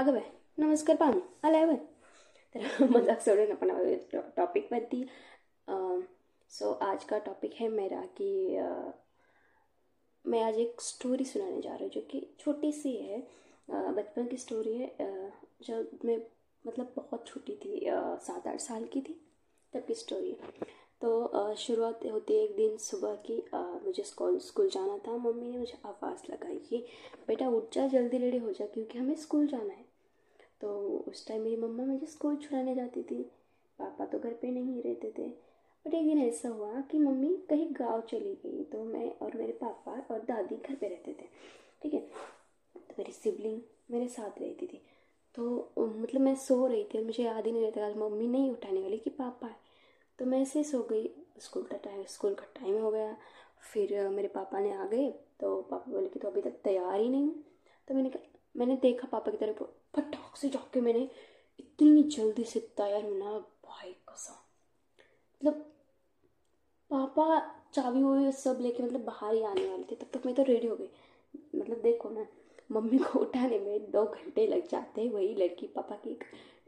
अगं बाय नमस्कार पाहू आलाय बाय तर मज़ाक सोडून आपण टॉपिकवरती सो आज का टॉपिक है मेरा कि अ, मैं आज एक स्टोरी सुनाने जा रही हूँ जो कि छोटी सी है अ, बचपन की स्टोरी है अ, जब मैं मतलब बहुत छोटी थी सात आठ साल की थी तब की स्टोरी तो शुरुआत होती है एक दिन सुबह की मुझे स्कूल स्कूल जाना था मम्मी ने मुझे आवाज़ लगाई कि बेटा उठ जा जल्दी रेडी हो जा क्योंकि हमें स्कूल जाना है। तो उस टाइम मेरी मम्मा मुझे स्कूल छुड़ाने जाती थी। पापा तो घर पे नहीं रहते थे। बट एक दिन ऐसा हुआ कि मम्मी कहीं गाँव चली गई तो मैं और मेरे पापा और दादी घर पे रहते थे। ठीक है? तो मेरी सिबलिंग मेरे साथ रहती थी। तो मतलब मैं सो रही थी और मुझे याद ही नहीं रहता आज मम्मी नहीं उठाने वाली कि पापा है। तो मैं ऐसे सो गई। स्कूल का टाइम स्कूल का टाइम हो गया। फिर मेरे पापा ने आ गए। तो पापा बोले कि तो अभी तक तैयार ही नहीं तो मैंने कहा, मैंने देखा पापा की तरफ़ फटाक से जाके मैंने इतनी जल्दी से तैयार होना भाई कसम। मतलब पापा चाबी हुई सब लेके मतलब बाहर ही आने वाले थे, तब तक मैं तो रेडी हो गई। मतलब देखो ना, मम्मी को उठाने में दो घंटे लग जाते हैं, वही लड़की पापा की एक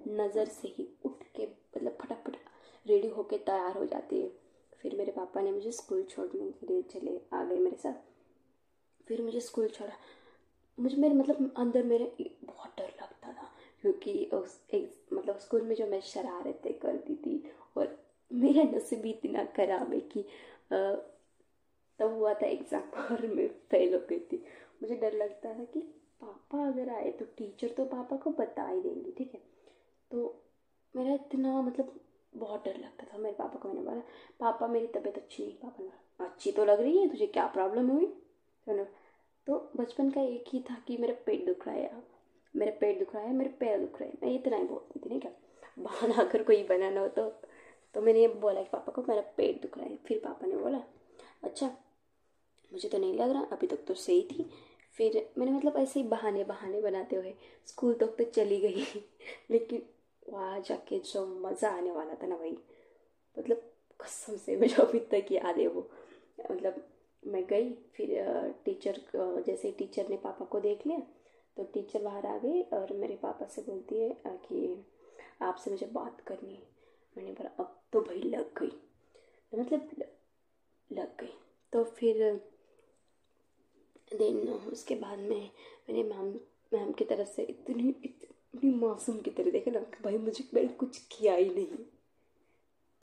नज़र से ही उठ के मतलब फटाफट रेडी होके तैयार हो जाती है। फिर मेरे पापा ने मुझे स्कूल छोड़ने के लिए चले आ गए मेरे साथ। फिर मुझे स्कूल छोड़ा। मुझे मेरे मतलब अंदर मेरे बहुत डर क्योंकि उस एक मतलब स्कूल में जो मैं शरारतें करती थी और मेरा नसीब इतना खराब है कि तब हुआ था एग्ज़ाम और मैं फेल हो गई थी। मुझे डर लगता था कि पापा अगर आए तो टीचर तो पापा को बता ही देंगे, ठीक है? तो मेरा इतना मतलब बहुत डर लगता था। मेरे पापा को मैंने बोला, पापा, मेरी तबीयत अच्छी नहीं पापा ने अच्छी तो लग रही है, तुझे क्या प्रॉब्लम हुई? तो तो बचपन का एक ही था कि मेरा पेट दुख रहा है। मेरा पेट दुख रहा है, मेरे पैर दुख रहे हैं। मैं इतना ही बोलती थी नहीं क्या बहाना अगर कोई बनाना हो तो तो मैंने ये बोला कि पापा को मेरा पेट दुख रहा है। फिर पापा ने बोला अच्छा मुझे तो नहीं लग रहा, अभी तक तो सही थी। फिर मैंने मतलब ऐसे ही बहाने बहाने बनाते हुए स्कूल तक तो चली गई। लेकिन वहाँ जाके जो मज़ा आने वाला था ना वही मतलब कसम से मुझे अभी तक याद है वो। मतलब मैं गई, फिर टीचर जैसे टीचर ने पापा को देख लिया तो टीचर बाहर आ गई और मेरे पापा से बोलती है कि आपसे मुझे बात करनी है। मैंने बोला, अब तो भाई लग गई। तो मतलब लग गई। तो फिर देन, उसके बाद में मैंने मैम मैम की तरफ़ से इतनी इतनी मासूम की तरह देखा ना भाई मुझे मैंने कुछ किया ही नहीं।